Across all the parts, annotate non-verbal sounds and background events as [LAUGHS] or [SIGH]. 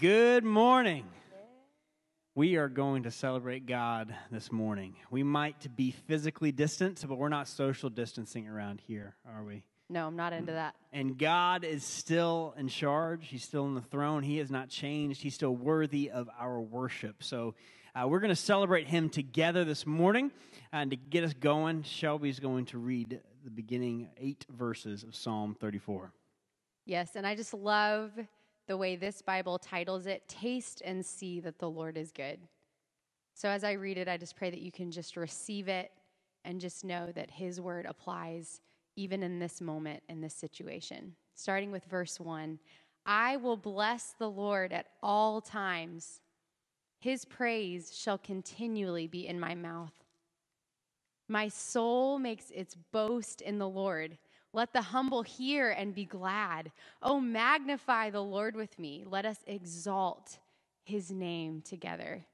Good morning. We are going to celebrate God this morning. We might be physically distant, but we're not social distancing around here, are we? No, I'm not into that. And God is still in charge. He's still on the throne. He has not changed. He's still worthy of our worship. So uh, we're going to celebrate Him together this morning. And to get us going, Shelby's going to read the beginning eight verses of Psalm 34. Yes, and I just love the way this Bible titles it Taste and See that the Lord is Good. So as I read it, I just pray that you can just receive it and just know that His word applies even in this moment, in this situation. Starting with verse 1 I will bless the Lord at all times, His praise shall continually be in my mouth. My soul makes its boast in the Lord. Let the humble hear and be glad. Oh, magnify the Lord with me. Let us exalt his name together.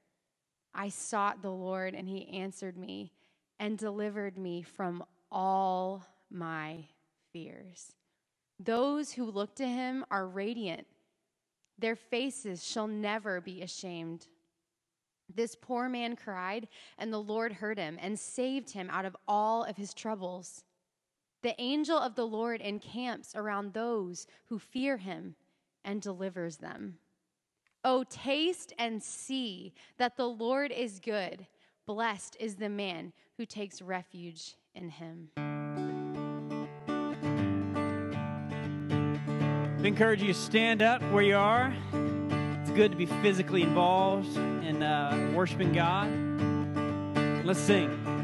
I sought the Lord, and he answered me and delivered me from all my fears. Those who look to him are radiant, their faces shall never be ashamed. This poor man cried, and the Lord heard him and saved him out of all of his troubles. The angel of the Lord encamps around those who fear him and delivers them. Oh, taste and see that the Lord is good. Blessed is the man who takes refuge in him. I encourage you to stand up where you are. It's good to be physically involved in uh, worshiping God. Let's sing.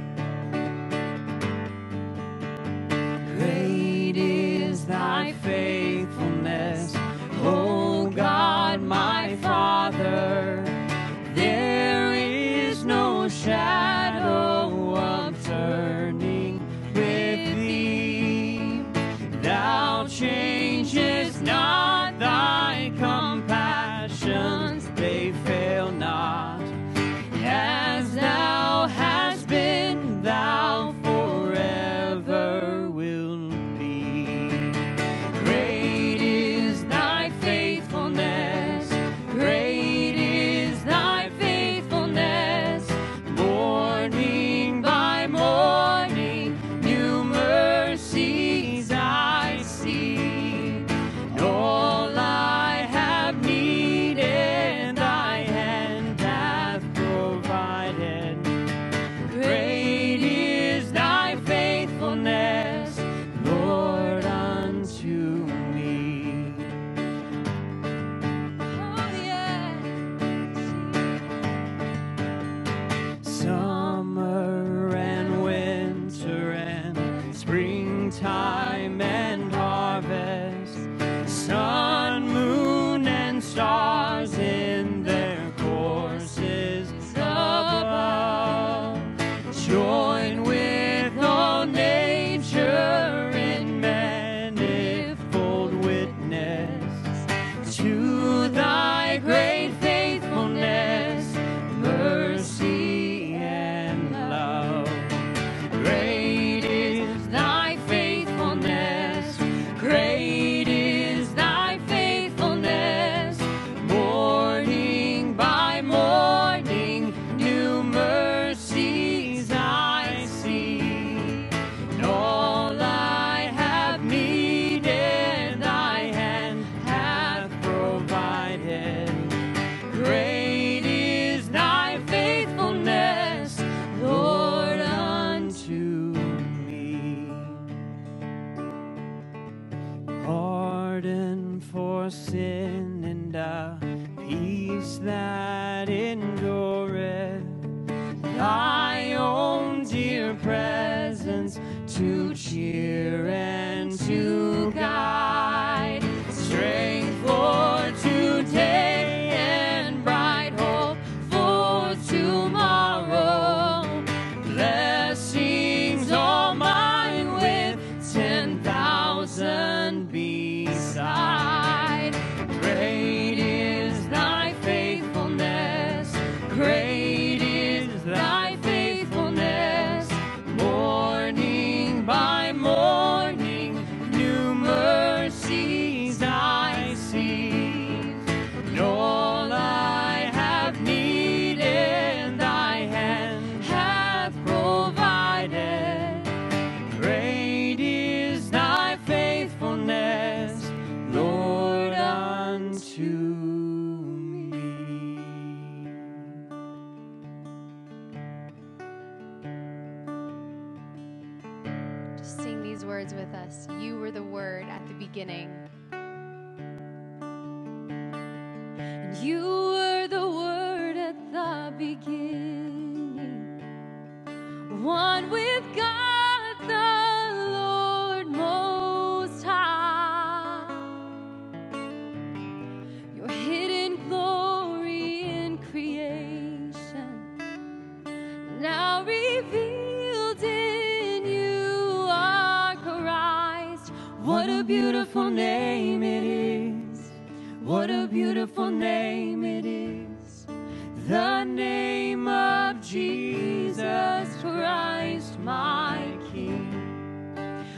Jesus Christ, my King.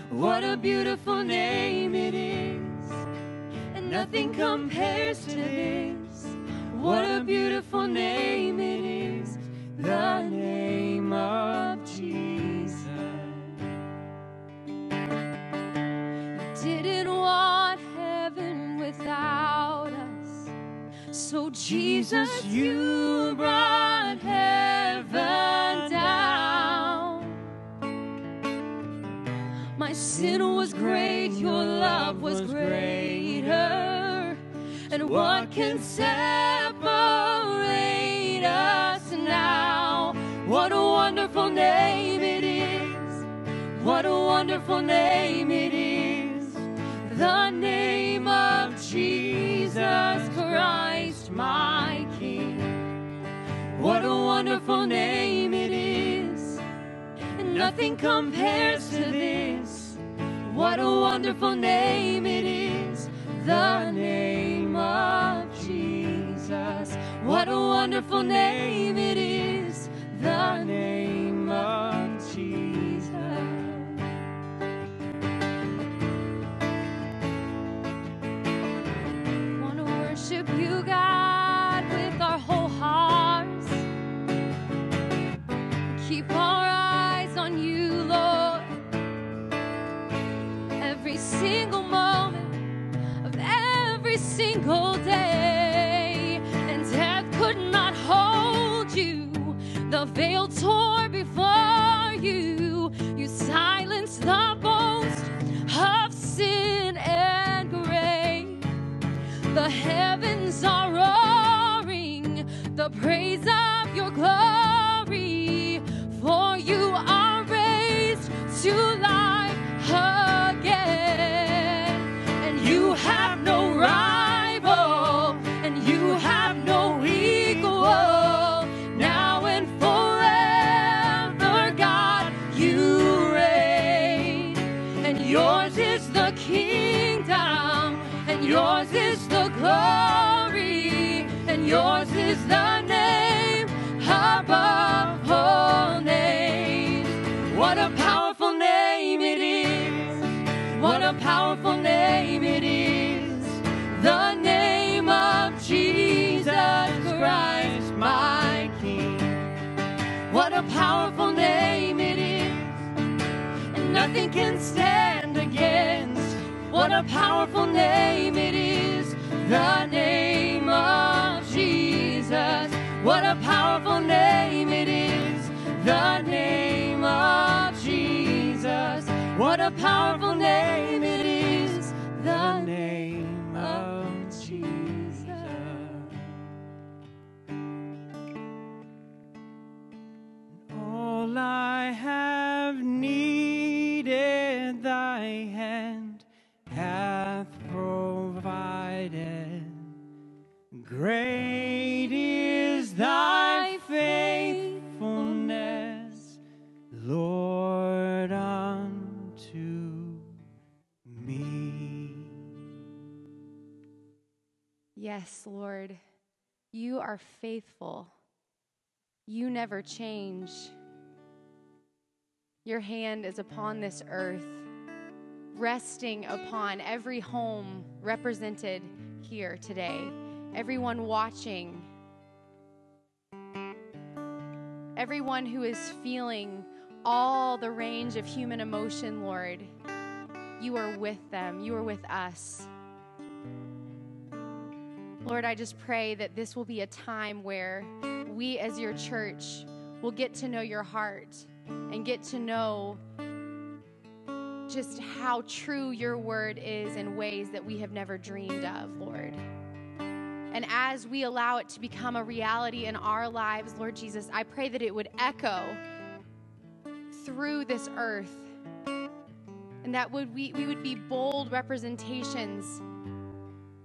What a beautiful name it is. And nothing compares to this. What a beautiful name it is. The name of Jesus. Didn't want heaven without us. So, Jesus, you brought heaven sin was great, your love was greater. And what can separate us now? What a wonderful name it is. What a wonderful name it is. The name of Jesus Christ, my King. What a wonderful name it is. And nothing compares to this. What a wonderful name it is. The name of Jesus. What a wonderful name it is. The name of Jesus. Want to worship you, God, with our whole hearts. Keep our single day. And death could not hold you. The veil tore before you. You silenced the boast of sin and grave. The heavens are roaring the praise of your glory. For you are raised to life can stand against. What a powerful name it is, the name of Jesus. What a powerful name it is, the name of Jesus. What a powerful name it is, the name of Jesus. All I have needed, thy hand hath provided. Great is thy faithfulness, Lord, unto me. Yes, Lord, you are faithful. You never change. Your hand is upon this earth, resting upon every home represented here today, everyone watching, everyone who is feeling all the range of human emotion, Lord. You are with them, you are with us. Lord, I just pray that this will be a time where we as your church will get to know your heart and get to know just how true your word is in ways that we have never dreamed of, Lord. And as we allow it to become a reality in our lives, Lord Jesus, I pray that it would echo through this earth and that would we, we would be bold representations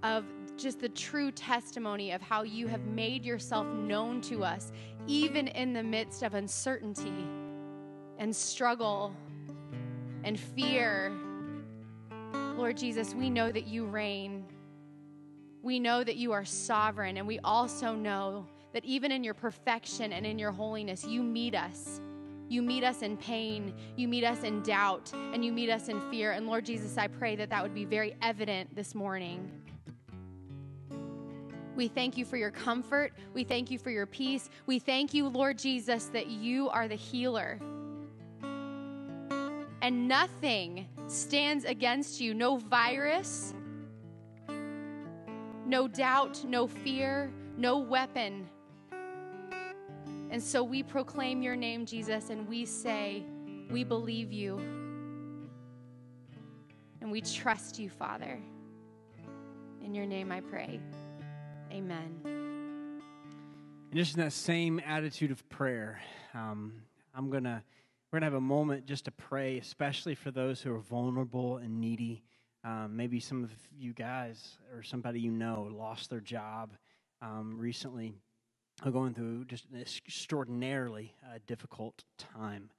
of just the true testimony of how you have made yourself known to us, even in the midst of uncertainty and struggle and fear. Lord Jesus, we know that you reign. We know that you are sovereign, and we also know that even in your perfection and in your holiness, you meet us. You meet us in pain, you meet us in doubt, and you meet us in fear. And Lord Jesus, I pray that that would be very evident this morning. We thank you for your comfort. We thank you for your peace. We thank you, Lord Jesus, that you are the healer and nothing stands against you no virus, no doubt, no fear, no weapon. And so we proclaim your name, Jesus, and we say, We believe you. And we trust you, Father. In your name I pray. Amen. And just in that same attitude of prayer, um, I'm going to we're going to have a moment just to pray, especially for those who are vulnerable and needy. Um, maybe some of you guys or somebody you know lost their job um, recently, are going through just an extraordinarily uh, difficult time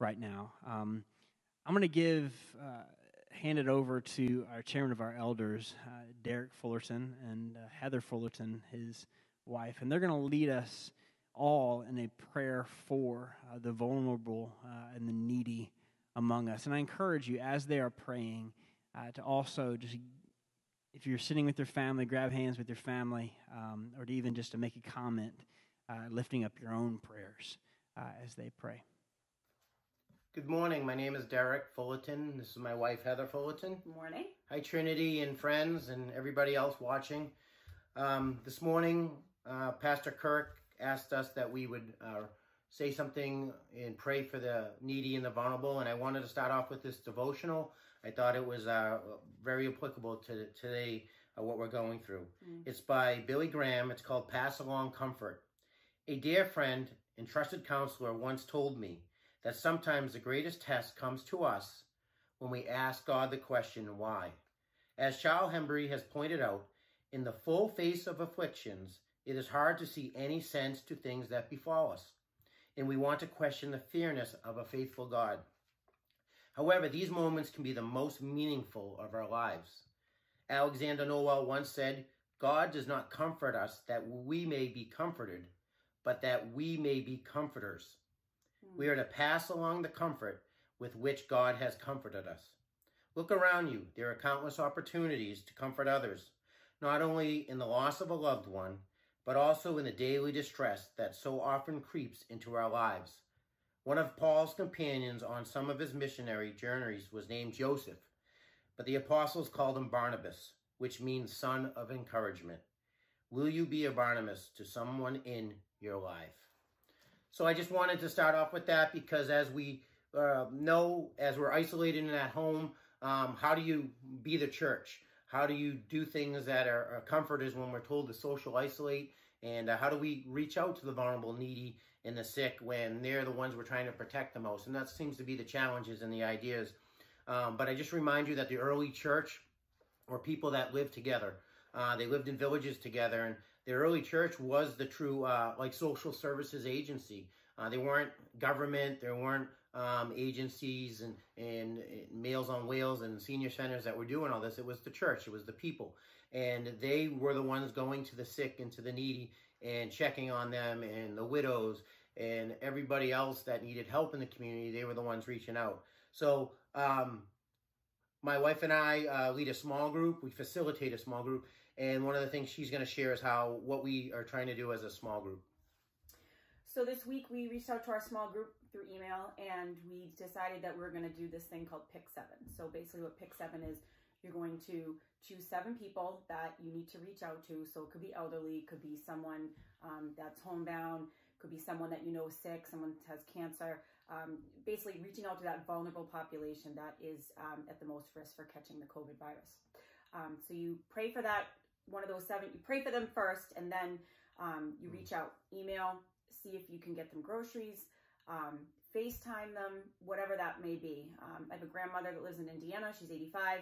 right now. Um, I'm going to give, uh, hand it over to our chairman of our elders, uh, Derek Fullerton, and uh, Heather Fullerton, his wife, and they're going to lead us all in a prayer for uh, the vulnerable uh, and the needy among us. And I encourage you, as they are praying, uh, to also just, if you're sitting with your family, grab hands with your family, um, or to even just to make a comment, uh, lifting up your own prayers uh, as they pray. Good morning. My name is Derek Fullerton. This is my wife, Heather Fullerton. Good morning. Hi, Trinity and friends and everybody else watching. Um, this morning, uh, Pastor Kirk asked us that we would uh, say something and pray for the needy and the vulnerable. And I wanted to start off with this devotional. I thought it was uh, very applicable to today, uh, what we're going through. Mm. It's by Billy Graham. It's called Pass Along Comfort. A dear friend and trusted counselor once told me that sometimes the greatest test comes to us when we ask God the question, why? As Charles Hembry has pointed out, in the full face of afflictions, it is hard to see any sense to things that befall us, and we want to question the fairness of a faithful God. However, these moments can be the most meaningful of our lives. Alexander Noel once said, God does not comfort us that we may be comforted, but that we may be comforters. Mm. We are to pass along the comfort with which God has comforted us. Look around you. There are countless opportunities to comfort others, not only in the loss of a loved one, but also in the daily distress that so often creeps into our lives. One of Paul's companions on some of his missionary journeys was named Joseph, but the apostles called him Barnabas, which means son of encouragement. Will you be a Barnabas to someone in your life? So I just wanted to start off with that because as we uh, know, as we're isolated in that home, um, how do you be the church? How do you do things that are, are Is when we're told to social isolate? And uh, how do we reach out to the vulnerable, needy, and the sick when they're the ones we're trying to protect the most? And that seems to be the challenges and the ideas. Um, but I just remind you that the early church were people that lived together. Uh, they lived in villages together, and the early church was the true uh, like social services agency. Uh, they weren't government. they weren't um, agencies and, and, and Meals on Wheels and senior centers that were doing all this. It was the church. It was the people. And they were the ones going to the sick and to the needy and checking on them and the widows and everybody else that needed help in the community. They were the ones reaching out. So um, my wife and I uh, lead a small group. We facilitate a small group. And one of the things she's going to share is how what we are trying to do as a small group. So this week we reached out to our small group through email and we decided that we are going to do this thing called Pick 7. So basically what Pick 7 is, You're going to choose seven people that you need to reach out to. So it could be elderly, could be someone um, that's homebound, could be someone that you know is sick, someone that has cancer. Um, basically, reaching out to that vulnerable population that is um, at the most risk for catching the COVID virus. Um, so you pray for that one of those seven. You pray for them first, and then um, you reach out, email, see if you can get them groceries, um, FaceTime them, whatever that may be. Um, I have a grandmother that lives in Indiana. She's 85,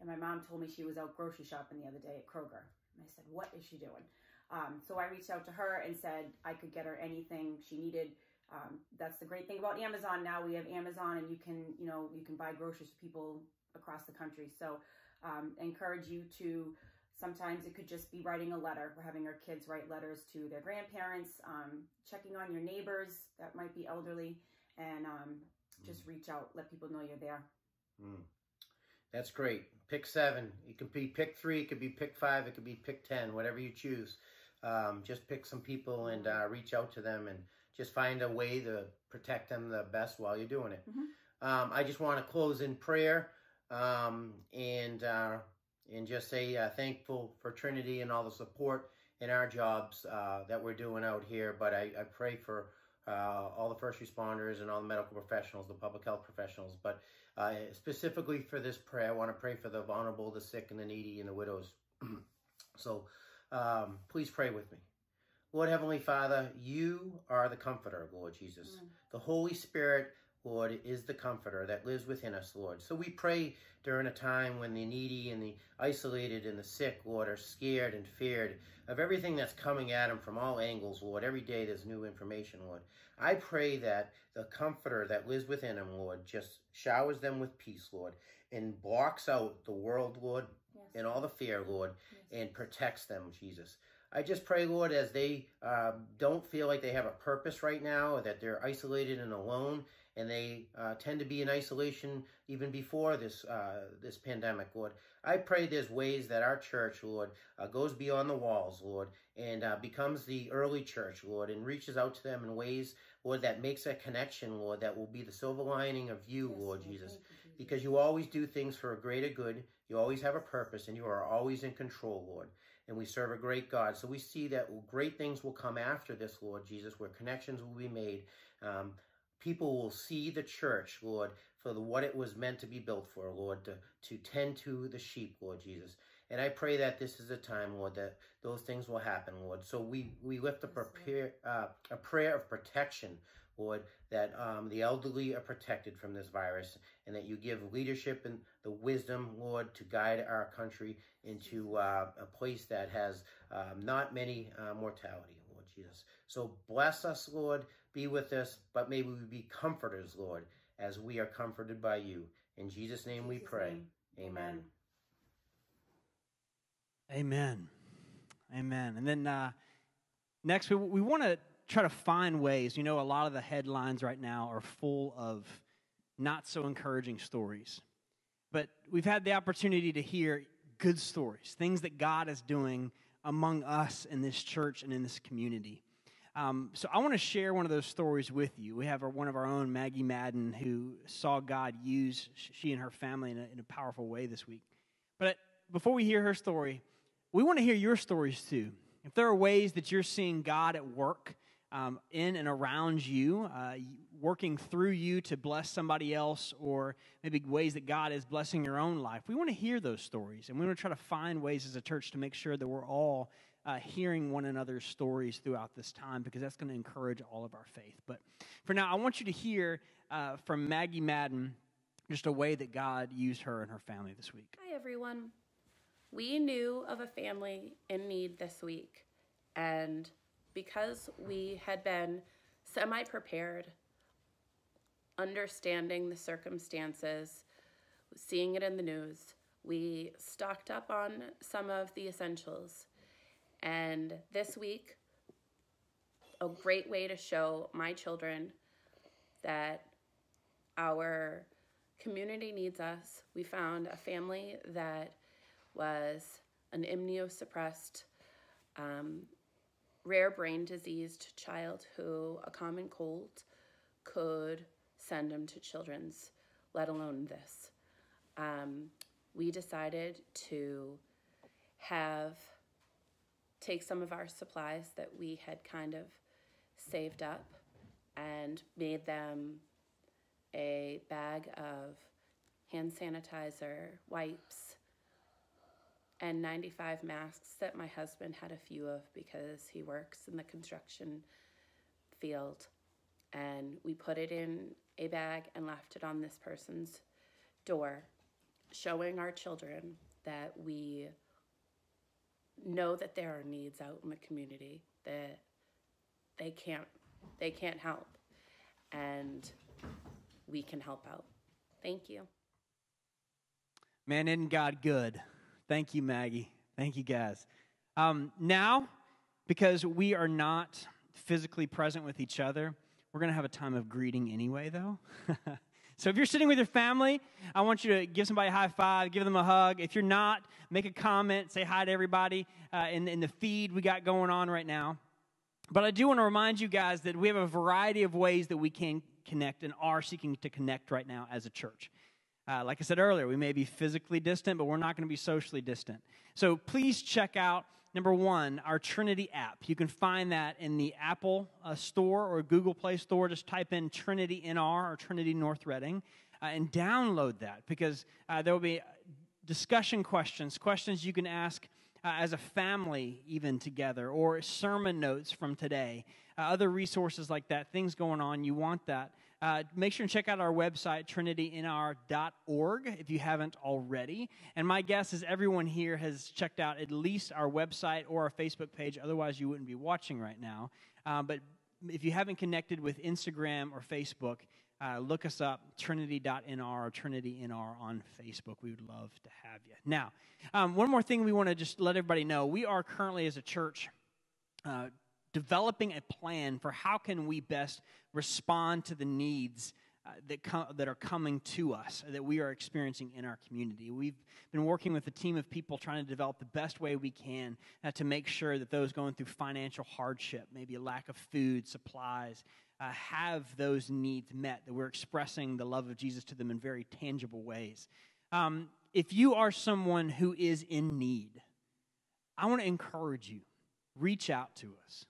and my mom told me she was out grocery shopping the other day at Kroger. And I said, What is she doing? Um, so I reached out to her and said I could get her anything she needed. Um, that's the great thing about Amazon now. We have Amazon, and you can, you know, you can buy groceries for people across the country. So um, I encourage you to. Sometimes it could just be writing a letter. We're having our kids write letters to their grandparents, um, checking on your neighbors that might be elderly, and um, just reach out, let people know you're there. Mm. That's great. Pick seven. It could be pick three. It could be pick five. It could be pick ten. Whatever you choose. Um, just pick some people and uh, reach out to them and just find a way to protect them the best while you're doing it. Mhm. Um, I just want to close in prayer um, and uh, and just say uh, thankful for Trinity and all the support in our jobs uh, that we're doing out here. But I, I pray for uh, all the first responders and all the medical professionals, the public health professionals. But uh, specifically for this prayer, I want to pray for the vulnerable, the sick, and the needy, and the widows. [CLEARS THROAT] so um, please pray with me. Lord Heavenly Father, you are the comforter, Lord Jesus. Mm. The Holy Spirit, Lord, is the comforter that lives within us, Lord. So we pray during a time when the needy and the isolated and the sick, Lord, are scared and feared of everything that's coming at them from all angles, Lord. Every day there's new information, Lord. I pray that the comforter that lives within them, Lord, just showers them with peace, Lord, and blocks out the world, Lord, Yes. and all the fear, Lord, Yes. and protects them, Jesus. I just pray, Lord, as they uh, don't feel like they have a purpose right now, or that they're isolated and alone, and they uh, tend to be in isolation even before this uh, this pandemic, Lord. I pray there's ways that our church, Lord, uh, goes beyond the walls, Lord, and uh, becomes the early church, Lord, and reaches out to them in ways, Lord, that makes a connection, Lord, that will be the silver lining of you, Yes, Lord Lord. Jesus you, Jesus. because you always do things for a greater good. You always have a purpose, and you are always in control, Lord. And we serve a great God. So we see that great things will come after this, Lord Jesus, where connections will be made. Um, people will see the church, Lord, for the, what it was meant to be built for, Lord, to, to tend to the sheep, Lord Jesus. And I pray that this is a time, Lord, that those things will happen, Lord. So we, we lift up a, prayer, uh, a prayer of protection, Lord, that um, the elderly are protected from this virus and that you give leadership and the wisdom, Lord, to guide our country into uh, a place that has um, not many uh, mortality, Jesus. So bless us, Lord, be with us, but may we be comforters, Lord, as we are comforted by you. In Jesus' name we pray. name. Amen. Amen. Amen. And then uh, next, we, we want to try to find ways. You know, a lot of the headlines right now are full of not so encouraging stories. But we've had the opportunity to hear good stories, things that God is doing among us in this church and in this community. Um, so I want to share one of those stories with you. We have our, one of our own, Maggie Madden, who saw God use she and her family in a, in a powerful way this week. But before we hear her story, we want to hear your stories too. If there are ways that you're seeing God at work um, in and around you, uh, working through you to bless somebody else, or maybe ways that God is blessing your own life, we want to hear those stories. And we want to try to find ways as a church to make sure that we're all uh, hearing one another's stories throughout this time because that's going to encourage all of our faith. But for now, I want you to hear uh, from Maggie Madden just a way that God used her and her family this week. Hi, everyone. We knew of a family in need this week, and because we had been semi prepared, understanding the circumstances, seeing it in the news, we stocked up on some of the essentials. And this week, a great way to show my children that our community needs us. We found a family that was an immunosuppressed, um, rare brain diseased child who a common cold could send him to children's, let alone this. Um, we decided to have take some of our supplies that we had kind of saved up and made them a bag of hand sanitizer, wipes, and 95 masks that my husband had a few of because he works in the construction field. And we put it in a bag and left it on this person's door, showing our children that we know that there are needs out in the community that they can't they can't help and we can help out. Thank you. Man, isn't God good? Thank you, Maggie. Thank you, guys. Um, now, because we are not physically present with each other, we're going to have a time of greeting anyway, though. [LAUGHS] so if you're sitting with your family, I want you to give somebody a high five, give them a hug. If you're not, make a comment, say hi to everybody uh, in, in the feed we got going on right now. But I do want to remind you guys that we have a variety of ways that we can connect and are seeking to connect right now as a church. Uh, like I said earlier, we may be physically distant, but we're not going to be socially distant. So please check out, number one, our Trinity app. You can find that in the Apple uh, Store or Google Play Store. Just type in Trinity NR or Trinity North Reading uh, and download that because uh, there will be discussion questions, questions you can ask uh, as a family, even together, or sermon notes from today, uh, other resources like that, things going on. You want that. Uh, make sure and check out our website, trinitynr.org, if you haven't already. And my guess is everyone here has checked out at least our website or our Facebook page. Otherwise, you wouldn't be watching right now. Uh, but if you haven't connected with Instagram or Facebook, uh, look us up, trinity.nr or trinitynr on Facebook. We would love to have you. Now, um, one more thing we want to just let everybody know. We are currently, as a church, uh, developing a plan for how can we best respond to the needs uh, that, com- that are coming to us, that we are experiencing in our community. We've been working with a team of people trying to develop the best way we can uh, to make sure that those going through financial hardship, maybe a lack of food, supplies, uh, have those needs met, that we're expressing the love of Jesus to them in very tangible ways. Um, if you are someone who is in need, I want to encourage you reach out to us.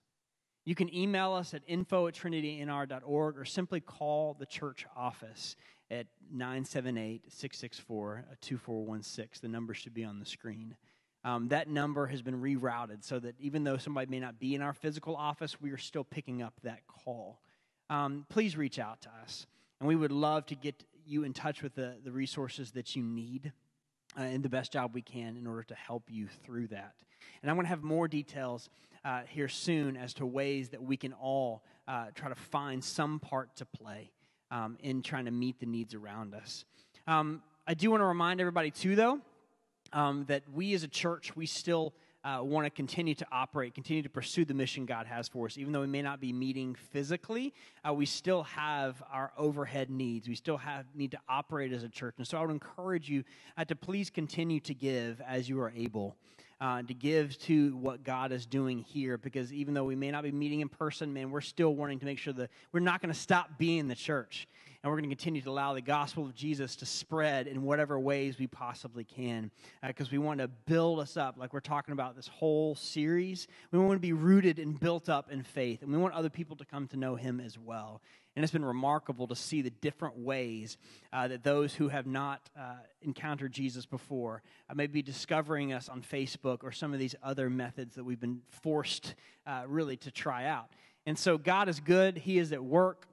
You can email us at info at trinitynr.org or simply call the church office at 978 664 2416. The number should be on the screen. Um, that number has been rerouted so that even though somebody may not be in our physical office, we are still picking up that call um, please reach out to us. And we would love to get you in touch with the, the resources that you need uh, and the best job we can in order to help you through that. And I'm going to have more details uh, here soon as to ways that we can all uh, try to find some part to play um, in trying to meet the needs around us. Um, I do want to remind everybody, too, though, um, that we as a church, we still uh, want to continue to operate, continue to pursue the mission God has for us. Even though we may not be meeting physically, uh, we still have our overhead needs. We still have need to operate as a church. And so I would encourage you uh, to please continue to give as you are able. Uh, to give to what God is doing here, because even though we may not be meeting in person, man, we're still wanting to make sure that we're not going to stop being the church and we're going to continue to allow the gospel of Jesus to spread in whatever ways we possibly can because uh, we want to build us up, like we're talking about this whole series. We want to be rooted and built up in faith, and we want other people to come to know Him as well. And it's been remarkable to see the different ways uh, that those who have not uh, encountered Jesus before uh, may be discovering us on Facebook or some of these other methods that we've been forced uh, really to try out. And so God is good, He is at work.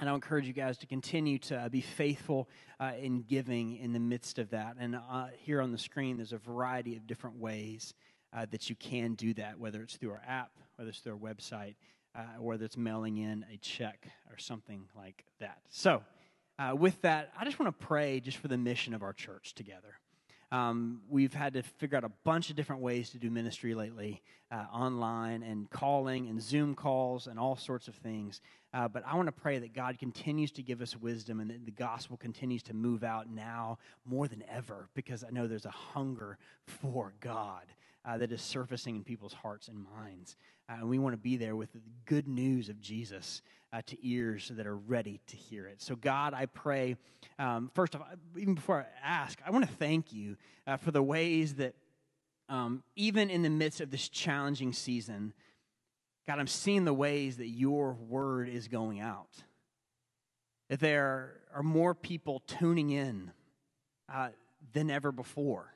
And I encourage you guys to continue to uh, be faithful uh, in giving in the midst of that. And uh, here on the screen, there's a variety of different ways uh, that you can do that, whether it's through our app, whether it's through our website, uh, whether it's mailing in a check or something like that. So, uh, with that, I just want to pray just for the mission of our church together. Um, we've had to figure out a bunch of different ways to do ministry lately, uh, online and calling and Zoom calls and all sorts of things. Uh, but I want to pray that God continues to give us wisdom and that the gospel continues to move out now more than ever because I know there's a hunger for God. uh, that is surfacing in people's hearts and minds. Uh, and we want to be there with the good news of Jesus uh, to ears that are ready to hear it. So, God, I pray, um, first of all, even before I ask, I want to thank you uh, for the ways that, um, even in the midst of this challenging season, God, I'm seeing the ways that your word is going out. That there are more people tuning in uh, than ever before.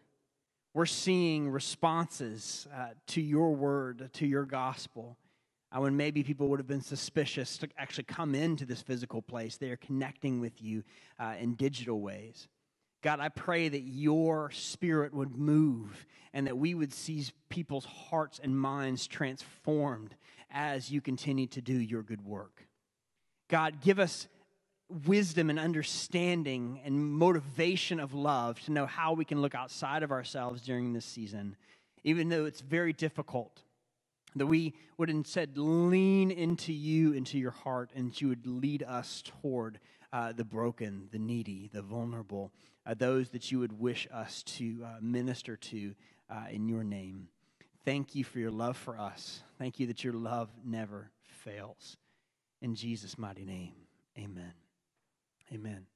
We're seeing responses uh, to your word, to your gospel. Uh, when maybe people would have been suspicious to actually come into this physical place, they are connecting with you uh, in digital ways. God, I pray that your spirit would move and that we would see people's hearts and minds transformed as you continue to do your good work. God, give us wisdom and understanding and motivation of love to know how we can look outside of ourselves during this season, even though it's very difficult. That we would instead lean into you, into your heart, and you would lead us toward uh, the broken, the needy, the vulnerable, uh, those that you would wish us to uh, minister to uh, in your name. Thank you for your love for us. Thank you that your love never fails. In Jesus' mighty name. Amen.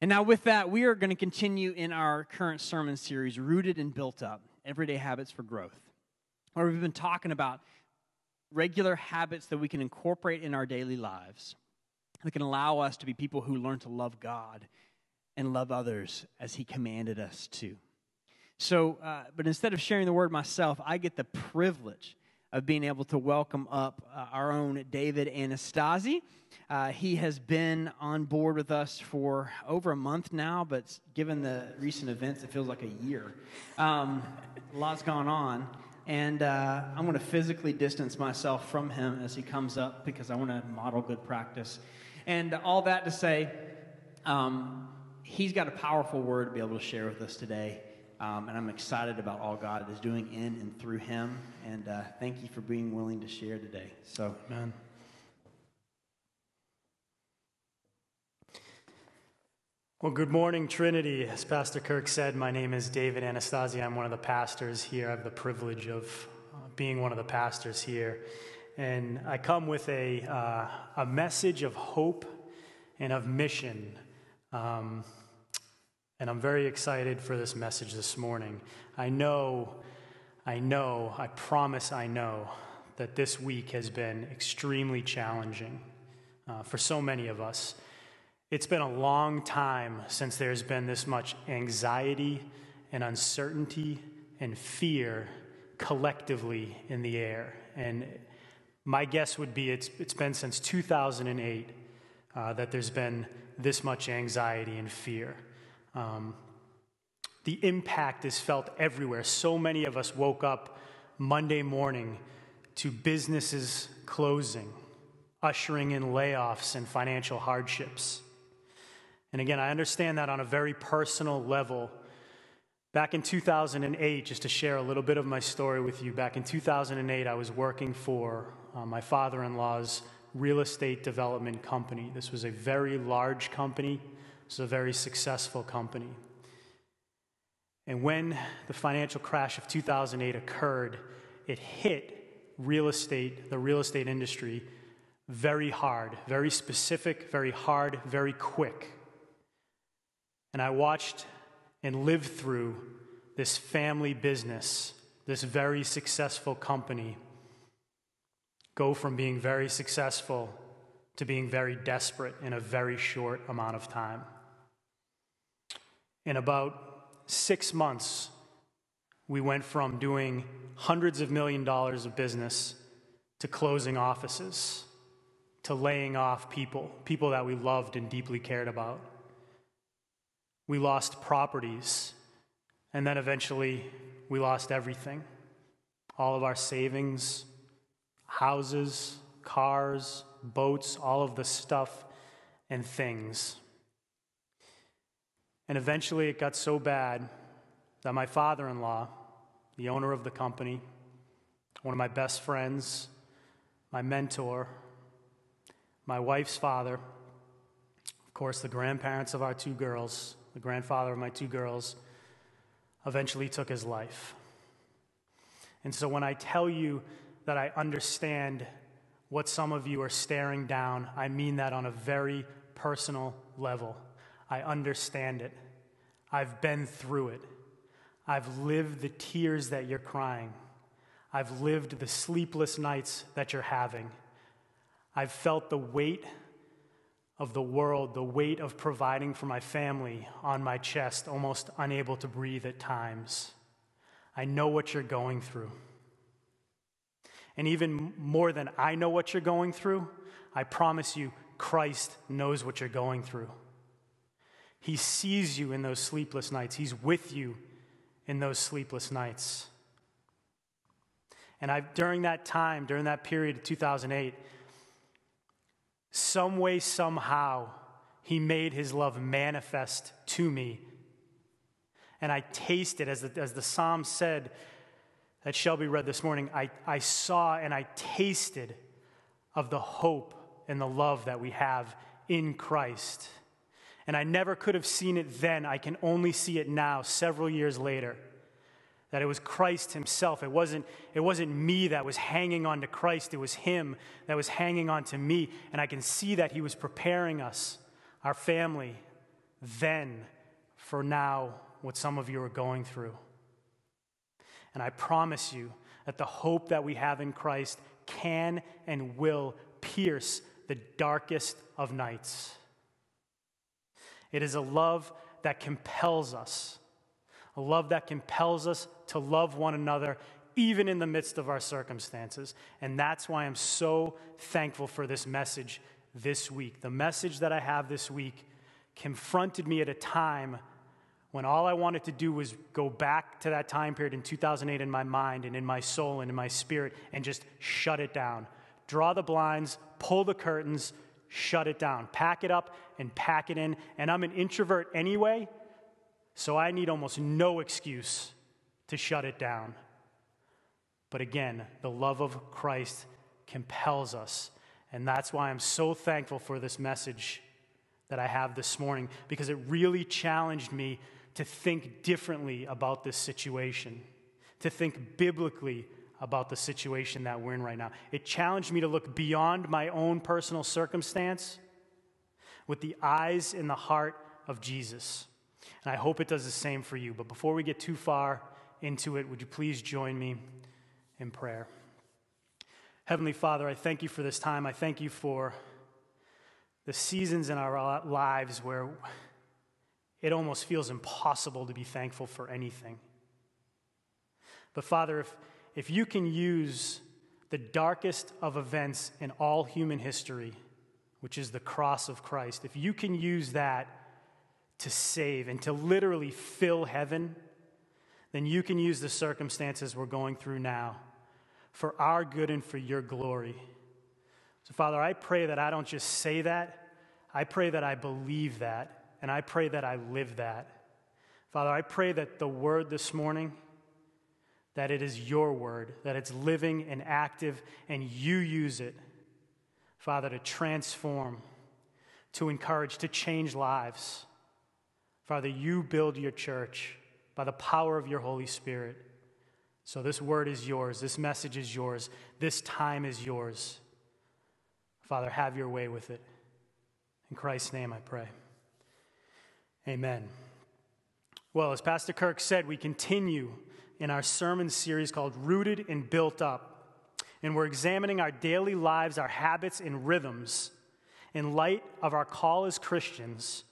And now, with that, we are going to continue in our current sermon series, Rooted and Built Up Everyday Habits for Growth, where we've been talking about regular habits that we can incorporate in our daily lives that can allow us to be people who learn to love God and love others as He commanded us to. So, uh, but instead of sharing the word myself, I get the privilege of being able to welcome up uh, our own David Anastasi. Uh, he has been on board with us for over a month now, but given the recent events, it feels like a year. Um, a lot's gone on. And uh, I'm going to physically distance myself from him as he comes up because I want to model good practice. And all that to say, um, he's got a powerful word to be able to share with us today. Um, and I'm excited about all God is doing in and through him. And uh, thank you for being willing to share today. So, man. Well, good morning, Trinity. As Pastor Kirk said, my name is David Anastasi. I'm one of the pastors here. I have the privilege of uh, being one of the pastors here. And I come with a, uh, a message of hope and of mission. Um, and I'm very excited for this message this morning. I know, I know, I promise I know that this week has been extremely challenging uh, for so many of us. It's been a long time since there's been this much anxiety and uncertainty and fear collectively in the air. And my guess would be it's, it's been since 2008 uh, that there's been this much anxiety and fear. Um, the impact is felt everywhere. So many of us woke up Monday morning to businesses closing, ushering in layoffs and financial hardships. And again, I understand that on a very personal level. Back in 2008, just to share a little bit of my story with you, back in 2008, I was working for uh, my father in law's real estate development company. This was a very large company. It's a very successful company. And when the financial crash of 2008 occurred, it hit real estate, the real estate industry, very hard, very specific, very hard, very quick. And I watched and lived through this family business, this very successful company, go from being very successful to being very desperate in a very short amount of time. In about six months, we went from doing hundreds of million dollars of business to closing offices, to laying off people, people that we loved and deeply cared about. We lost properties, and then eventually we lost everything all of our savings, houses, cars, boats, all of the stuff and things. And eventually it got so bad that my father in law, the owner of the company, one of my best friends, my mentor, my wife's father, of course, the grandparents of our two girls, the grandfather of my two girls, eventually took his life. And so when I tell you that I understand what some of you are staring down, I mean that on a very personal level. I understand it. I've been through it. I've lived the tears that you're crying. I've lived the sleepless nights that you're having. I've felt the weight of the world, the weight of providing for my family on my chest, almost unable to breathe at times. I know what you're going through. And even more than I know what you're going through, I promise you, Christ knows what you're going through. He sees you in those sleepless nights, He's with you in those sleepless nights. And I, during that time, during that period of 2008, some way, somehow, He made His love manifest to me. And I tasted, as the, as the psalm said, that Shelby read this morning, I, I saw and I tasted of the hope and the love that we have in Christ. And I never could have seen it then. I can only see it now, several years later. That it was Christ Himself. It wasn't, it wasn't me that was hanging on to Christ, it was Him that was hanging on to me. And I can see that He was preparing us, our family, then for now, what some of you are going through. And I promise you that the hope that we have in Christ can and will pierce the darkest of nights. It is a love that compels us, a love that compels us to love one another even in the midst of our circumstances. And that's why I'm so thankful for this message this week. The message that I have this week confronted me at a time when all I wanted to do was go back to that time period in 2008 in my mind and in my soul and in my spirit and just shut it down. Draw the blinds, pull the curtains, shut it down. Pack it up and pack it in. And I'm an introvert anyway, so I need almost no excuse to shut it down. But again, the love of Christ compels us. And that's why I'm so thankful for this message that I have this morning, because it really challenged me to think differently about this situation, to think biblically about the situation that we're in right now. It challenged me to look beyond my own personal circumstance with the eyes and the heart of Jesus. And I hope it does the same for you. But before we get too far into it, would you please join me in prayer? Heavenly Father, I thank you for this time. I thank you for the seasons in our lives where it almost feels impossible to be thankful for anything. But Father, if, if you can use the darkest of events in all human history, which is the cross of Christ, if you can use that to save and to literally fill heaven, then you can use the circumstances we're going through now for our good and for your glory. So, Father, I pray that I don't just say that, I pray that I believe that and I pray that I live that. Father, I pray that the word this morning, that it is your word, that it's living and active, and you use it, Father, to transform, to encourage, to change lives. Father, you build your church by the power of your Holy Spirit. So this word is yours, this message is yours, this time is yours. Father, have your way with it. In Christ's name I pray. Amen. Well, as Pastor Kirk said, we continue in our sermon series called Rooted and Built Up. And we're examining our daily lives, our habits, and rhythms in light of our call as Christians,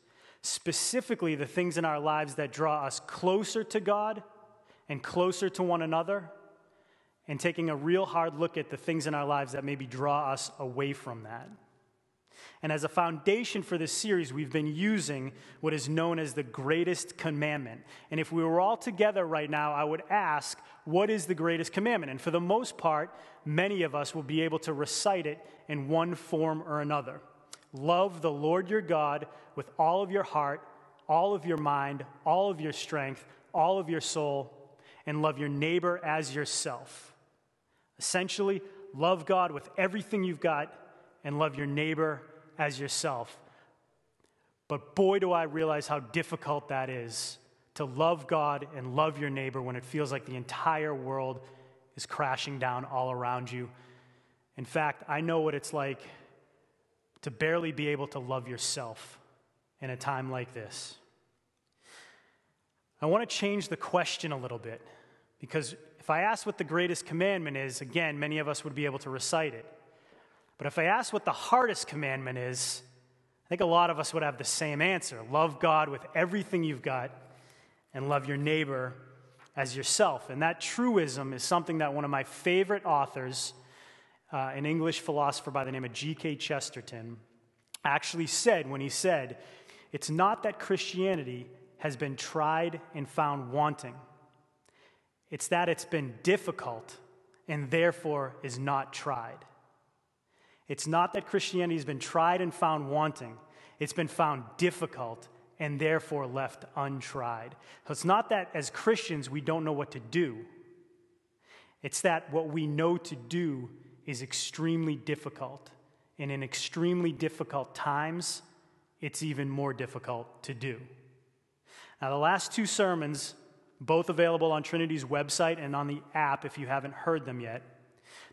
specifically the things in our lives that draw us closer to God and closer to one another, and taking a real hard look at the things in our lives that maybe draw us away from that. And as a foundation for this series, we've been using what is known as the greatest commandment. And if we were all together right now, I would ask, what is the greatest commandment? And for the most part, many of us will be able to recite it in one form or another. Love the Lord your God with all of your heart, all of your mind, all of your strength, all of your soul, and love your neighbor as yourself. Essentially, love God with everything you've got and love your neighbor as yourself. But boy, do I realize how difficult that is to love God and love your neighbor when it feels like the entire world is crashing down all around you. In fact, I know what it's like to barely be able to love yourself in a time like this. I want to change the question a little bit because if I ask what the greatest commandment is, again, many of us would be able to recite it. But if I ask what the hardest commandment is, I think a lot of us would have the same answer love God with everything you've got and love your neighbor as yourself. And that truism is something that one of my favorite authors, uh, an English philosopher by the name of G.K. Chesterton, actually said when he said, It's not that Christianity has been tried and found wanting, it's that it's been difficult and therefore is not tried. It's not that Christianity has been tried and found wanting, it's been found difficult and therefore left untried. So it's not that as Christians we don't know what to do, it's that what we know to do is extremely difficult. And in extremely difficult times, it's even more difficult to do. Now, the last two sermons, both available on Trinity's website and on the app if you haven't heard them yet,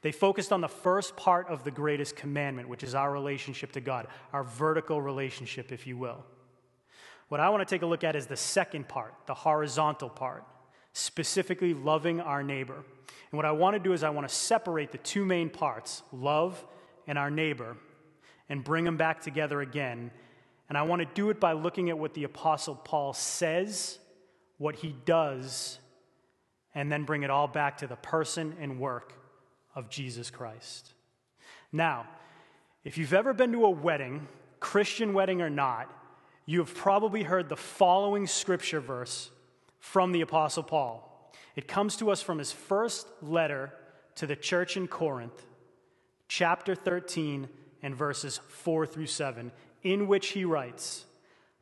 they focused on the first part of the greatest commandment, which is our relationship to God, our vertical relationship, if you will. What I want to take a look at is the second part, the horizontal part, specifically loving our neighbor. And what I want to do is I want to separate the two main parts, love and our neighbor, and bring them back together again. And I want to do it by looking at what the Apostle Paul says, what he does, and then bring it all back to the person and work of Jesus Christ. Now, if you've ever been to a wedding, Christian wedding or not, you have probably heard the following scripture verse from the Apostle Paul. It comes to us from his first letter to the church in Corinth, chapter 13 and verses 4 through 7, in which he writes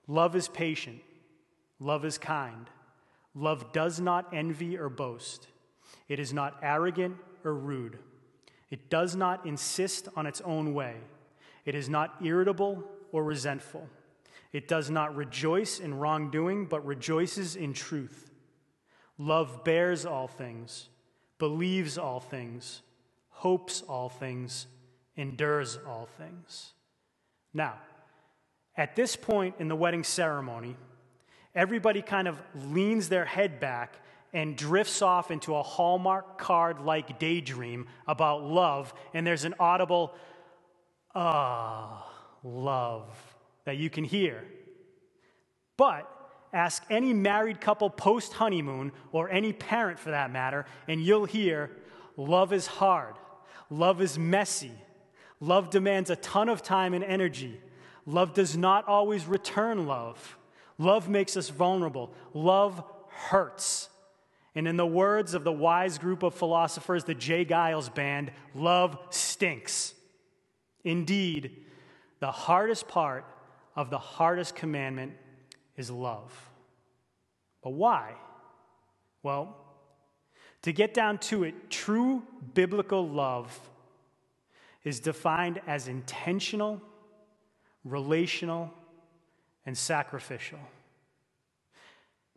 Love is patient, love is kind, love does not envy or boast, it is not arrogant or rude. It does not insist on its own way. It is not irritable or resentful. It does not rejoice in wrongdoing, but rejoices in truth. Love bears all things, believes all things, hopes all things, endures all things. Now, at this point in the wedding ceremony, everybody kind of leans their head back and drifts off into a Hallmark card like daydream about love, and there's an audible, ah, love that you can hear. But ask any married couple post honeymoon, or any parent for that matter, and you'll hear, love is hard, love is messy, love demands a ton of time and energy. Love does not always return love. Love makes us vulnerable. Love hurts. And in the words of the wise group of philosophers, the J. Geils band, love stinks. Indeed, the hardest part of the hardest commandment is love. But why? Well, to get down to it, true biblical love is defined as intentional, relational, and sacrificial.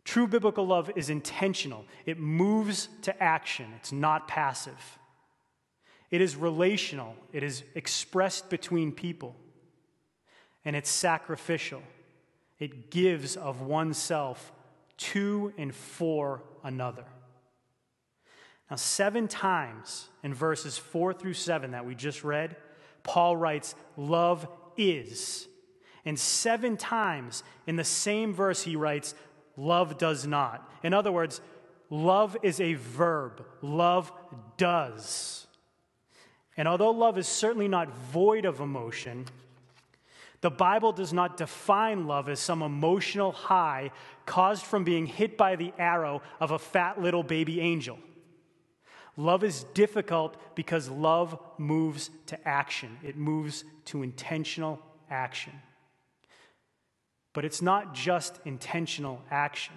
True biblical love is intentional, it moves to action, it's not passive. It is relational, it is expressed between people, and it's sacrificial. It gives of oneself to and for another. Now, seven times in verses four through seven that we just read, Paul writes, Love is. And seven times in the same verse, he writes, love does not. In other words, love is a verb, love does. And although love is certainly not void of emotion, the Bible does not define love as some emotional high caused from being hit by the arrow of a fat little baby angel. Love is difficult because love moves to action, it moves to intentional action. But it's not just intentional action.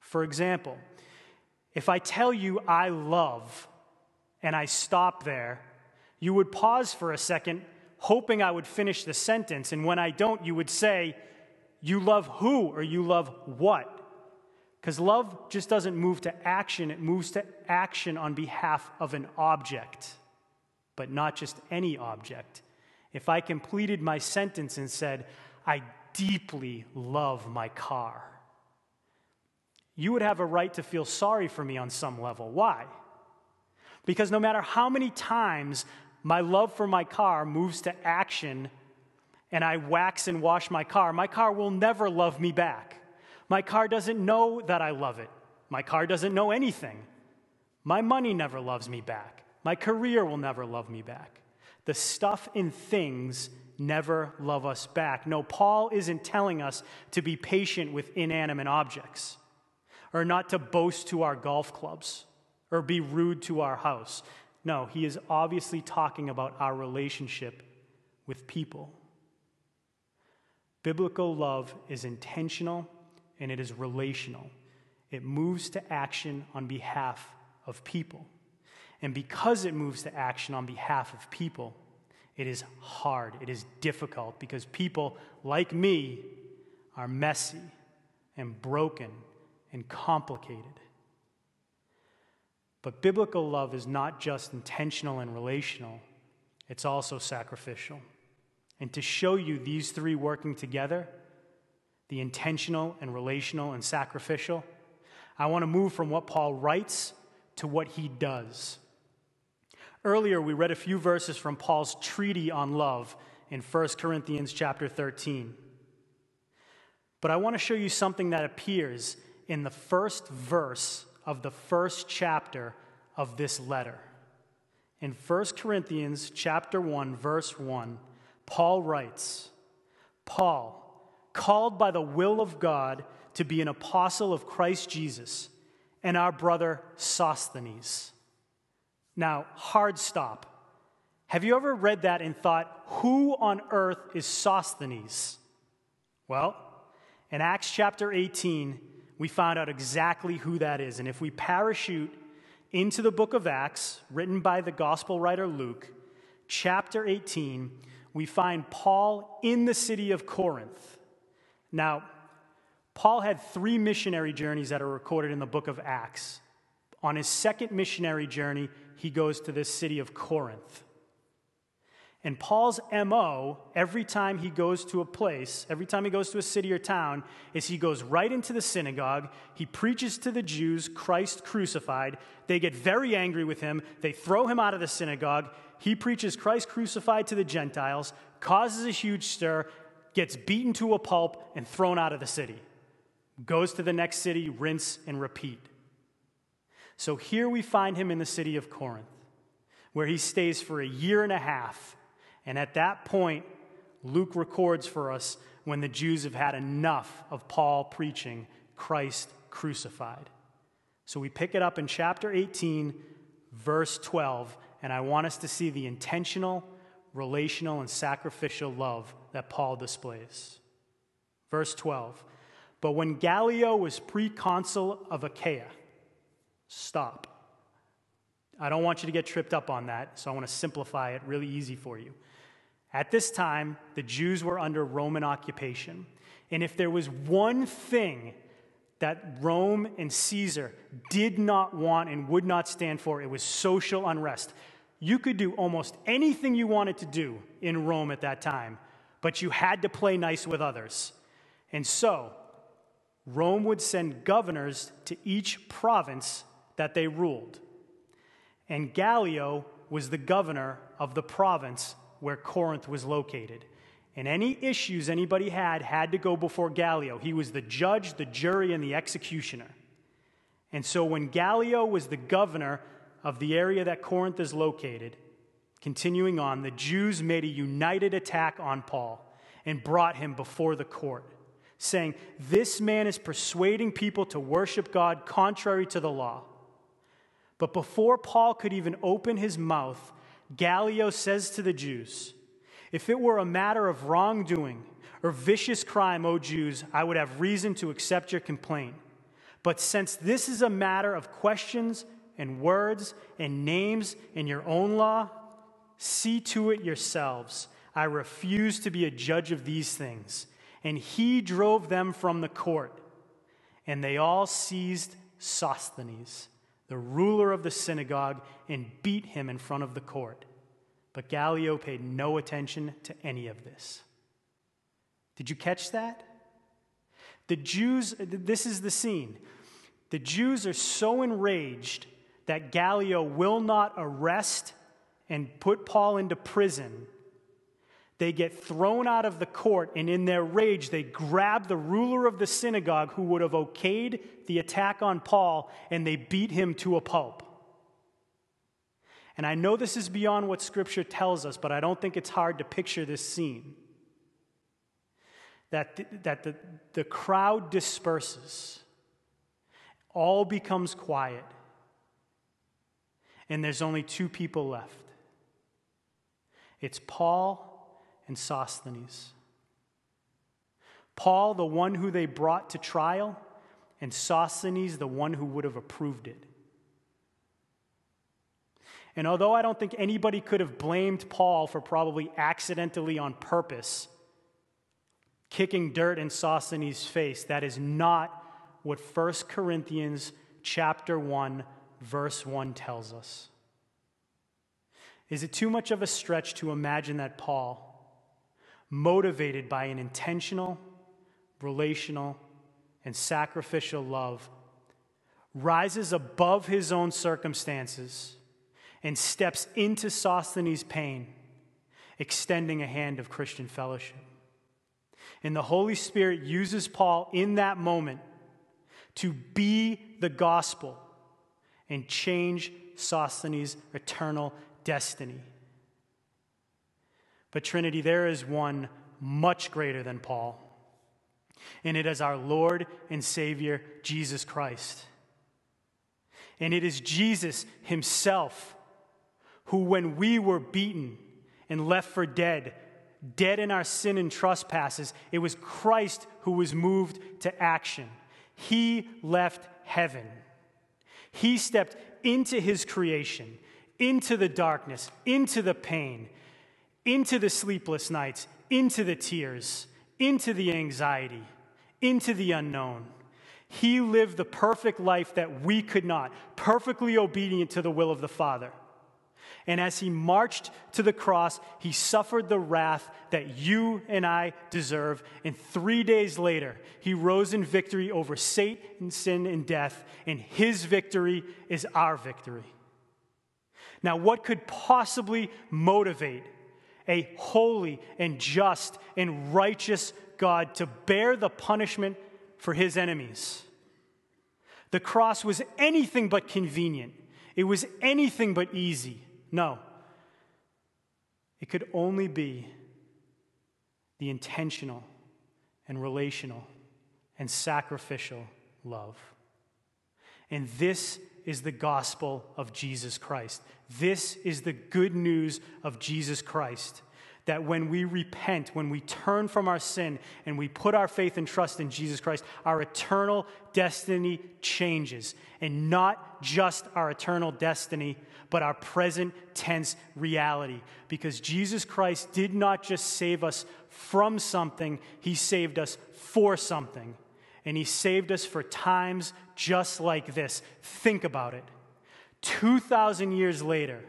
For example, if I tell you I love and I stop there, you would pause for a second, hoping I would finish the sentence. And when I don't, you would say, You love who or you love what? Because love just doesn't move to action, it moves to action on behalf of an object, but not just any object. If I completed my sentence and said, I deeply love my car, you would have a right to feel sorry for me on some level. Why? Because no matter how many times my love for my car moves to action and I wax and wash my car, my car will never love me back. My car doesn't know that I love it. My car doesn't know anything. My money never loves me back. My career will never love me back. The stuff and things never love us back. No, Paul isn't telling us to be patient with inanimate objects or not to boast to our golf clubs or be rude to our house. No, he is obviously talking about our relationship with people. Biblical love is intentional and it is relational. It moves to action on behalf of people. And because it moves to action on behalf of people, it is hard, it is difficult because people like me are messy and broken and complicated. But biblical love is not just intentional and relational, it's also sacrificial. And to show you these three working together, the intentional and relational and sacrificial, I want to move from what Paul writes to what he does. Earlier, we read a few verses from Paul's treaty on love in 1 Corinthians chapter 13. But I want to show you something that appears in the first verse of the first chapter of this letter. In 1 Corinthians chapter 1 verse 1, Paul writes, Paul, called by the will of God to be an apostle of Christ Jesus, and our brother Sosthenes. Now, hard stop. Have you ever read that and thought, who on earth is Sosthenes? Well, in Acts chapter 18, we found out exactly who that is. And if we parachute into the book of Acts, written by the gospel writer Luke, chapter 18, we find Paul in the city of Corinth. Now, Paul had three missionary journeys that are recorded in the book of Acts. On his second missionary journey, he goes to this city of Corinth. And Paul's MO, every time he goes to a place, every time he goes to a city or town, is he goes right into the synagogue. He preaches to the Jews Christ crucified. They get very angry with him. They throw him out of the synagogue. He preaches Christ crucified to the Gentiles, causes a huge stir, gets beaten to a pulp and thrown out of the city, goes to the next city, rinse and repeat. So here we find him in the city of Corinth, where he stays for a year and a half. And at that point, Luke records for us when the Jews have had enough of Paul preaching Christ crucified. So we pick it up in chapter 18, verse 12, and I want us to see the intentional relational, and sacrificial love that Paul displays. Verse 12 But when Gallio was proconsul of Achaia, stop. I don't want you to get tripped up on that, so I want to simplify it really easy for you. At this time, the Jews were under Roman occupation. And if there was one thing that Rome and Caesar did not want and would not stand for, it was social unrest you could do almost anything you wanted to do in Rome at that time, but you had to play nice with others. And so, Rome would send governors to each province that they ruled. And Gallio was the governor of the province where Corinth was located. And any issues anybody had had to go before Gallio. He was the judge, the jury, and the executioner. And so when Gallio was the governor of the area that Corinth is located, continuing on, the Jews made a united attack on Paul and brought him before the court, saying, This man is persuading people to worship God contrary to the law. But before Paul could even open his mouth, Gallio says to the Jews, If it were a matter of wrongdoing or vicious crime, O Jews, I would have reason to accept your complaint. But since this is a matter of questions and words and names and your own law? See to it yourselves. I refuse to be a judge of these things. And he drove them from the court. and they all seized Sosthenes, the ruler of the synagogue, and beat him in front of the court. But Gallio paid no attention to any of this. Did you catch that? The Jews, this is the scene. The Jews are so enraged that Gallio will not arrest and put Paul into prison they get thrown out of the court, and in their rage, they grab the ruler of the synagogue who would have okayed the attack on Paul, and they beat him to a pulp. And I know this is beyond what Scripture tells us, but I don't think it's hard to picture this scene. That, the, that the, the crowd disperses, all becomes quiet, and there's only two people left it's Paul and Sosthenes. Paul, the one who they brought to trial, and Sosthenes, the one who would have approved it. And although I don't think anybody could have blamed Paul for probably accidentally on purpose kicking dirt in Sosthenes' face, that is not what 1 Corinthians chapter 1 verse 1 tells us. Is it too much of a stretch to imagine that Paul motivated by an intentional, relational, and sacrificial love, rises above his own circumstances and steps into Sosthenes' pain, extending a hand of Christian fellowship. And the Holy Spirit uses Paul in that moment to be the gospel and change Sosthenes' eternal destiny. But, Trinity, there is one much greater than Paul, and it is our Lord and Savior, Jesus Christ. And it is Jesus Himself who, when we were beaten and left for dead, dead in our sin and trespasses, it was Christ who was moved to action. He left heaven. He stepped into His creation, into the darkness, into the pain, into the sleepless nights, into the tears, into the anxiety, into the unknown. He lived the perfect life that we could not, perfectly obedient to the will of the Father. And as he marched to the cross, he suffered the wrath that you and I deserve. And three days later, he rose in victory over Satan, sin, and death. And his victory is our victory. Now, what could possibly motivate a holy and just and righteous God to bear the punishment for his enemies. The cross was anything but convenient, it was anything but easy. No, it could only be the intentional and relational and sacrificial love. And this is the gospel of Jesus Christ. This is the good news of Jesus Christ. That when we repent, when we turn from our sin and we put our faith and trust in Jesus Christ, our eternal destiny changes. And not just our eternal destiny, but our present tense reality. Because Jesus Christ did not just save us from something, He saved us for something and He saved us for times just like this. Think about it. 2,000 years later,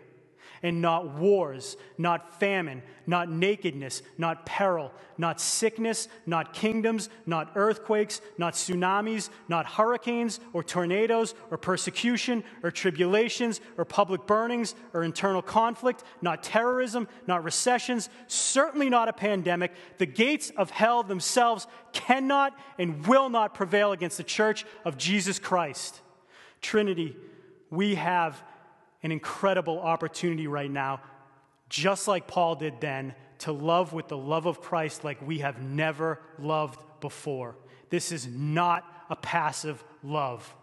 and not wars, not famine, not nakedness, not peril, not sickness, not kingdoms, not earthquakes, not tsunamis, not hurricanes or tornadoes or persecution or tribulations or public burnings or internal conflict, not terrorism, not recessions, certainly not a pandemic. The gates of hell themselves cannot and will not prevail against the church of Jesus Christ. Trinity, we have an incredible opportunity right now, just like Paul did then, to love with the love of Christ like we have never loved before. This is not a passive love.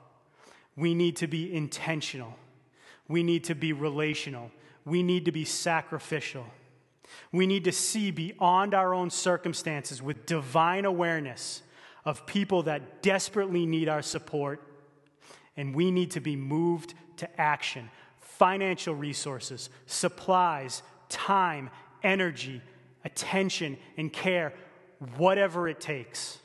We need to be intentional. We need to be relational. We need to be sacrificial. We need to see beyond our own circumstances with divine awareness of people that desperately need our support. And we need to be moved to action financial resources, supplies, time, energy, attention, and care, whatever it takes.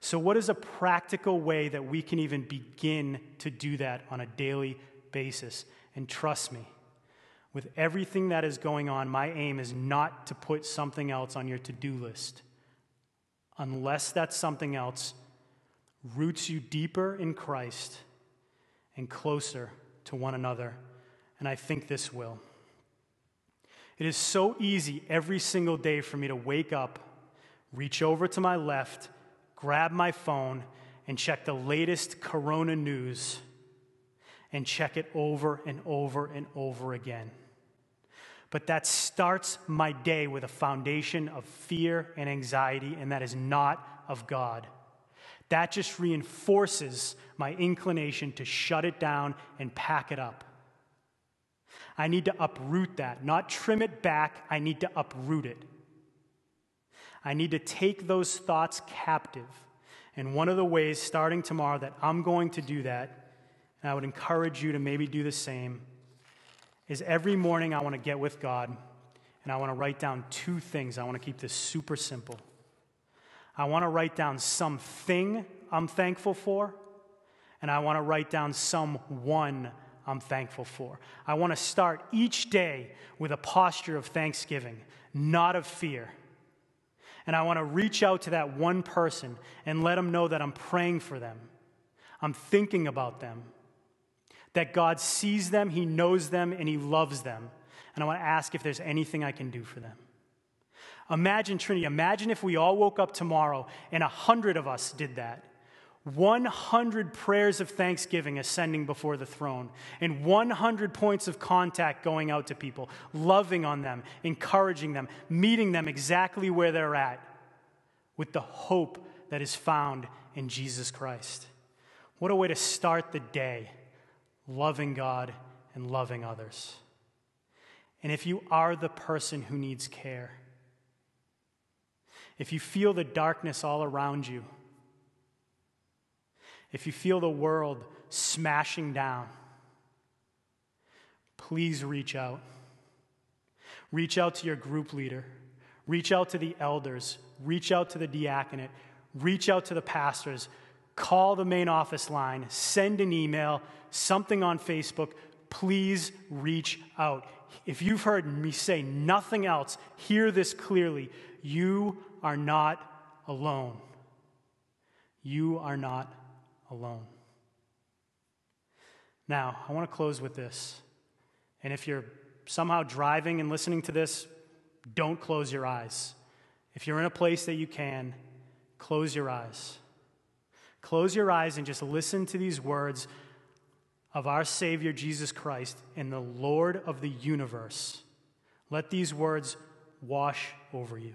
So, what is a practical way that we can even begin to do that on a daily basis? And trust me, with everything that is going on, my aim is not to put something else on your to do list. Unless that something else roots you deeper in Christ and closer to one another. And I think this will. It is so easy every single day for me to wake up, reach over to my left, grab my phone, and check the latest corona news and check it over and over and over again. But that starts my day with a foundation of fear and anxiety, and that is not of God. That just reinforces my inclination to shut it down and pack it up. I need to uproot that, not trim it back, I need to uproot it. I need to take those thoughts captive. And one of the ways, starting tomorrow, that I'm going to do that, and I would encourage you to maybe do the same, is every morning I want to get with God and I want to write down two things. I want to keep this super simple. I want to write down something I'm thankful for, and I want to write down someone I'm thankful for. I want to start each day with a posture of thanksgiving, not of fear. And I want to reach out to that one person and let them know that I'm praying for them. I'm thinking about them. That God sees them, He knows them, and He loves them. And I want to ask if there's anything I can do for them. Imagine, Trinity, imagine if we all woke up tomorrow and a hundred of us did that. 100 prayers of thanksgiving ascending before the throne, and 100 points of contact going out to people, loving on them, encouraging them, meeting them exactly where they're at, with the hope that is found in Jesus Christ. What a way to start the day, loving God and loving others. And if you are the person who needs care, if you feel the darkness all around you, if you feel the world smashing down, please reach out. Reach out to your group leader. Reach out to the elders. Reach out to the diaconate. Reach out to the pastors. Call the main office line. Send an email, something on Facebook. Please reach out. If you've heard me say nothing else, hear this clearly. You are not alone. You are not alone. Now, I want to close with this. And if you're somehow driving and listening to this, don't close your eyes. If you're in a place that you can, close your eyes. Close your eyes and just listen to these words of our Savior Jesus Christ and the Lord of the universe. Let these words wash over you.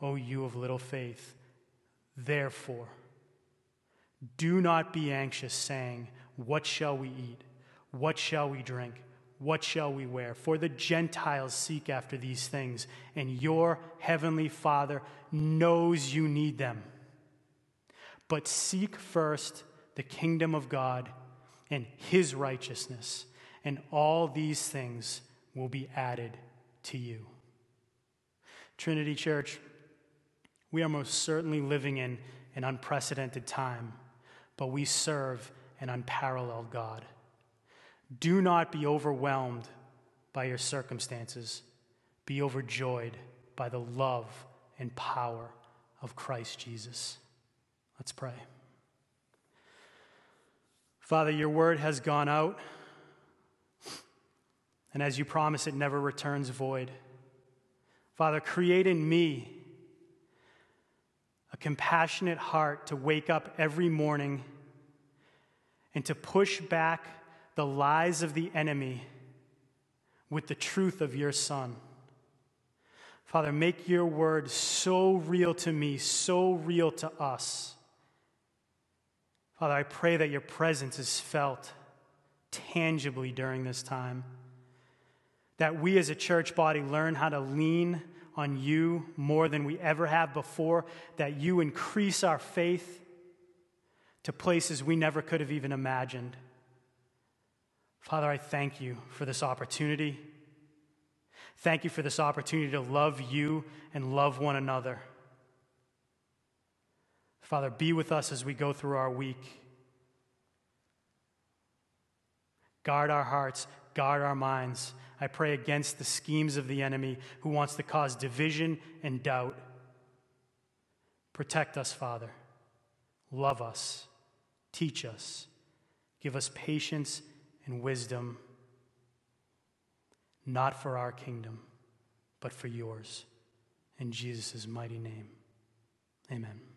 O you of little faith? Therefore, do not be anxious, saying, What shall we eat? What shall we drink? What shall we wear? For the Gentiles seek after these things, and your heavenly Father knows you need them. But seek first the kingdom of God and his righteousness, and all these things will be added to you. Trinity Church, we are most certainly living in an unprecedented time but we serve an unparalleled God. Do not be overwhelmed by your circumstances, be overjoyed by the love and power of Christ Jesus. Let's pray. Father, your word has gone out, and as you promise, it never returns void. Father, create in me compassionate heart to wake up every morning and to push back the lies of the enemy with the truth of your Son. Father, make your word so real to me, so real to us Father, I pray that your presence is felt tangibly during this time. That we as a church body learn how to lean on you more than we ever have before. That you increase our faith to places we never could have even imagined. Father, I thank you for this opportunity. Thank you for this opportunity to love you and love one another. Father, be with us as we go through our week. Guard our hearts, guard our minds. I pray against the schemes of the enemy who wants to cause division and doubt. Protect us, Father. Love us. Teach us. Give us patience and wisdom, not for our kingdom, but for yours. In Jesus' mighty name, amen.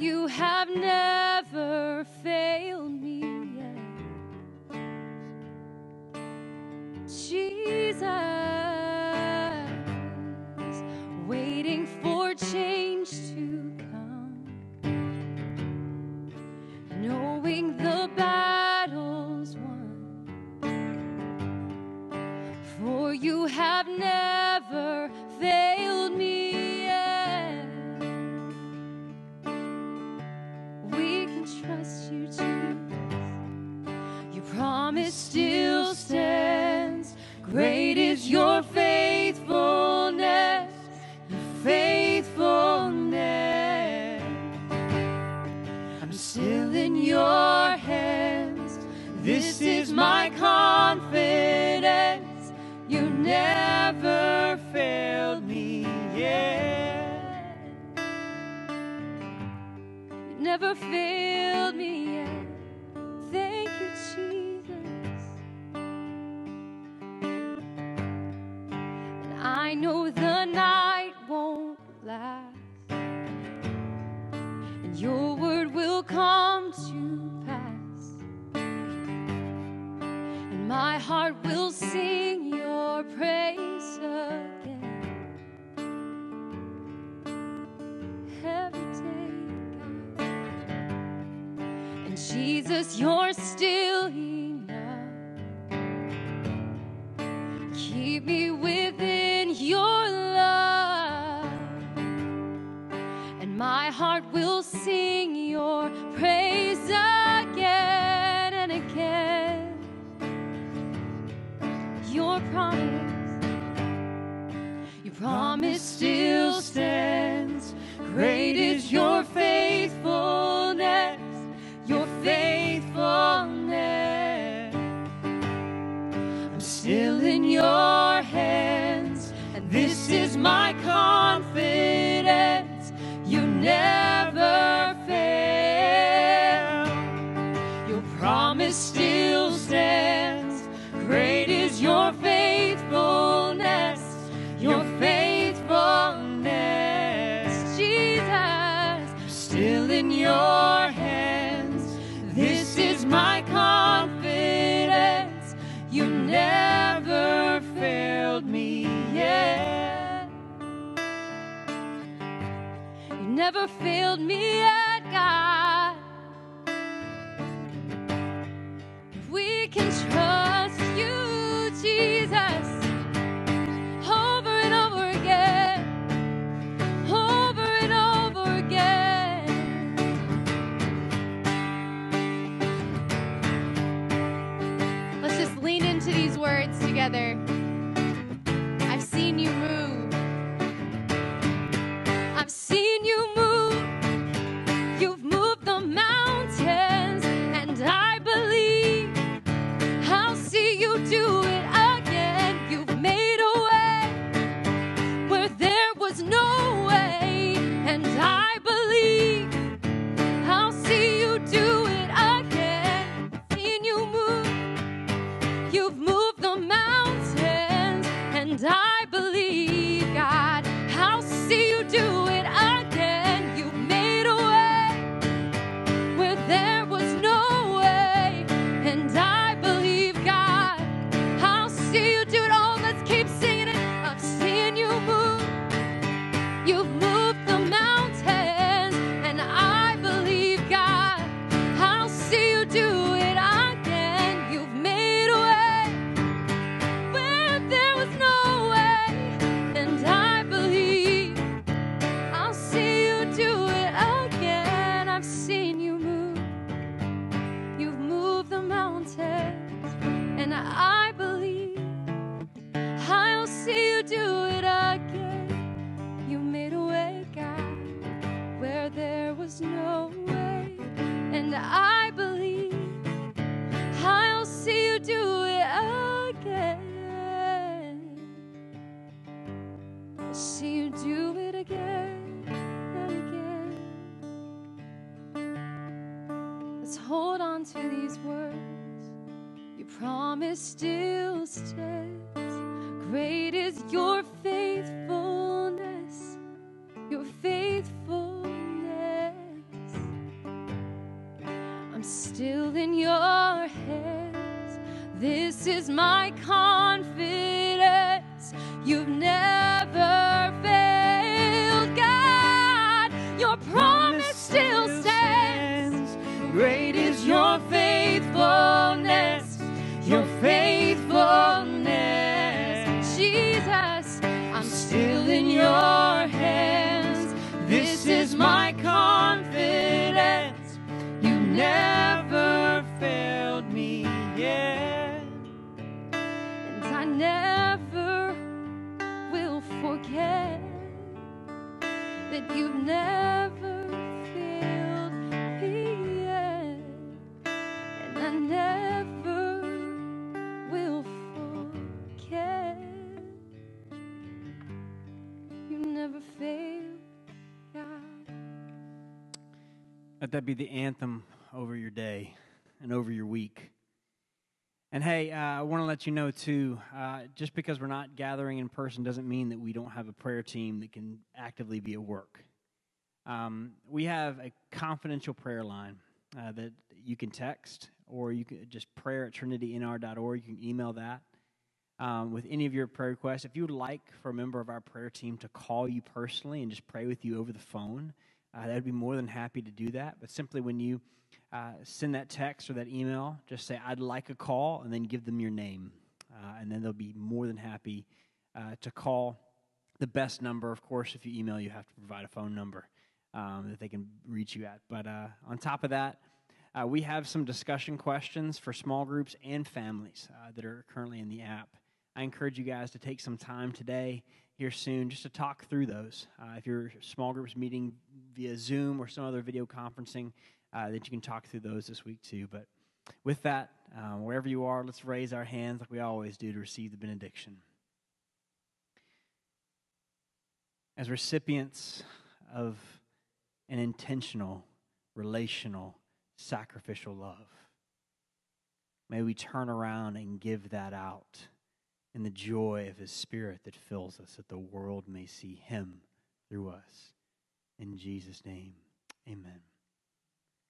You have never still never failed me yet, God. We can trust you, Jesus, over and over again, over and over again. Let's just lean into these words together. The mountains, and I believe, God, I'll see you do it to these words. Your promise still stands. Great is your faithfulness, your faithfulness. I'm still in your hands. This is my confidence. You've never faithfulness. Jesus, I'm still in your hands. This is my confidence. You never failed me yet. and I never will forget that you've never Let that be the anthem over your day and over your week. And hey, uh, I want to let you know too, uh, just because we're not gathering in person doesn't mean that we don't have a prayer team that can actively be at work. Um, we have a confidential prayer line uh, that you can text or you can just prayer at trinitynr.org. You can email that um, with any of your prayer requests. If you would like for a member of our prayer team to call you personally and just pray with you over the phone, uh, they'd be more than happy to do that. But simply when you uh, send that text or that email, just say, I'd like a call, and then give them your name. Uh, and then they'll be more than happy uh, to call. The best number, of course, if you email, you have to provide a phone number um, that they can reach you at. But uh, on top of that, uh, we have some discussion questions for small groups and families that are currently in the app. I encourage you guys to take some time today, here soon, just to talk through those. Uh, if your small group's meeting via Zoom or some other video conferencing, uh, that you can talk through those this week too. But with that, uh, wherever you are, let's raise our hands like we always do to receive the benediction. As recipients of an intentional, relational, sacrificial love, may we turn around and give that out in the joy of His Spirit that fills us, that the world may see Him through us. In Jesus' name, amen.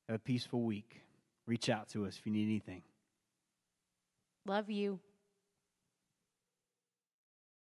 Have a peaceful week. Reach out to us if you need anything. Love you.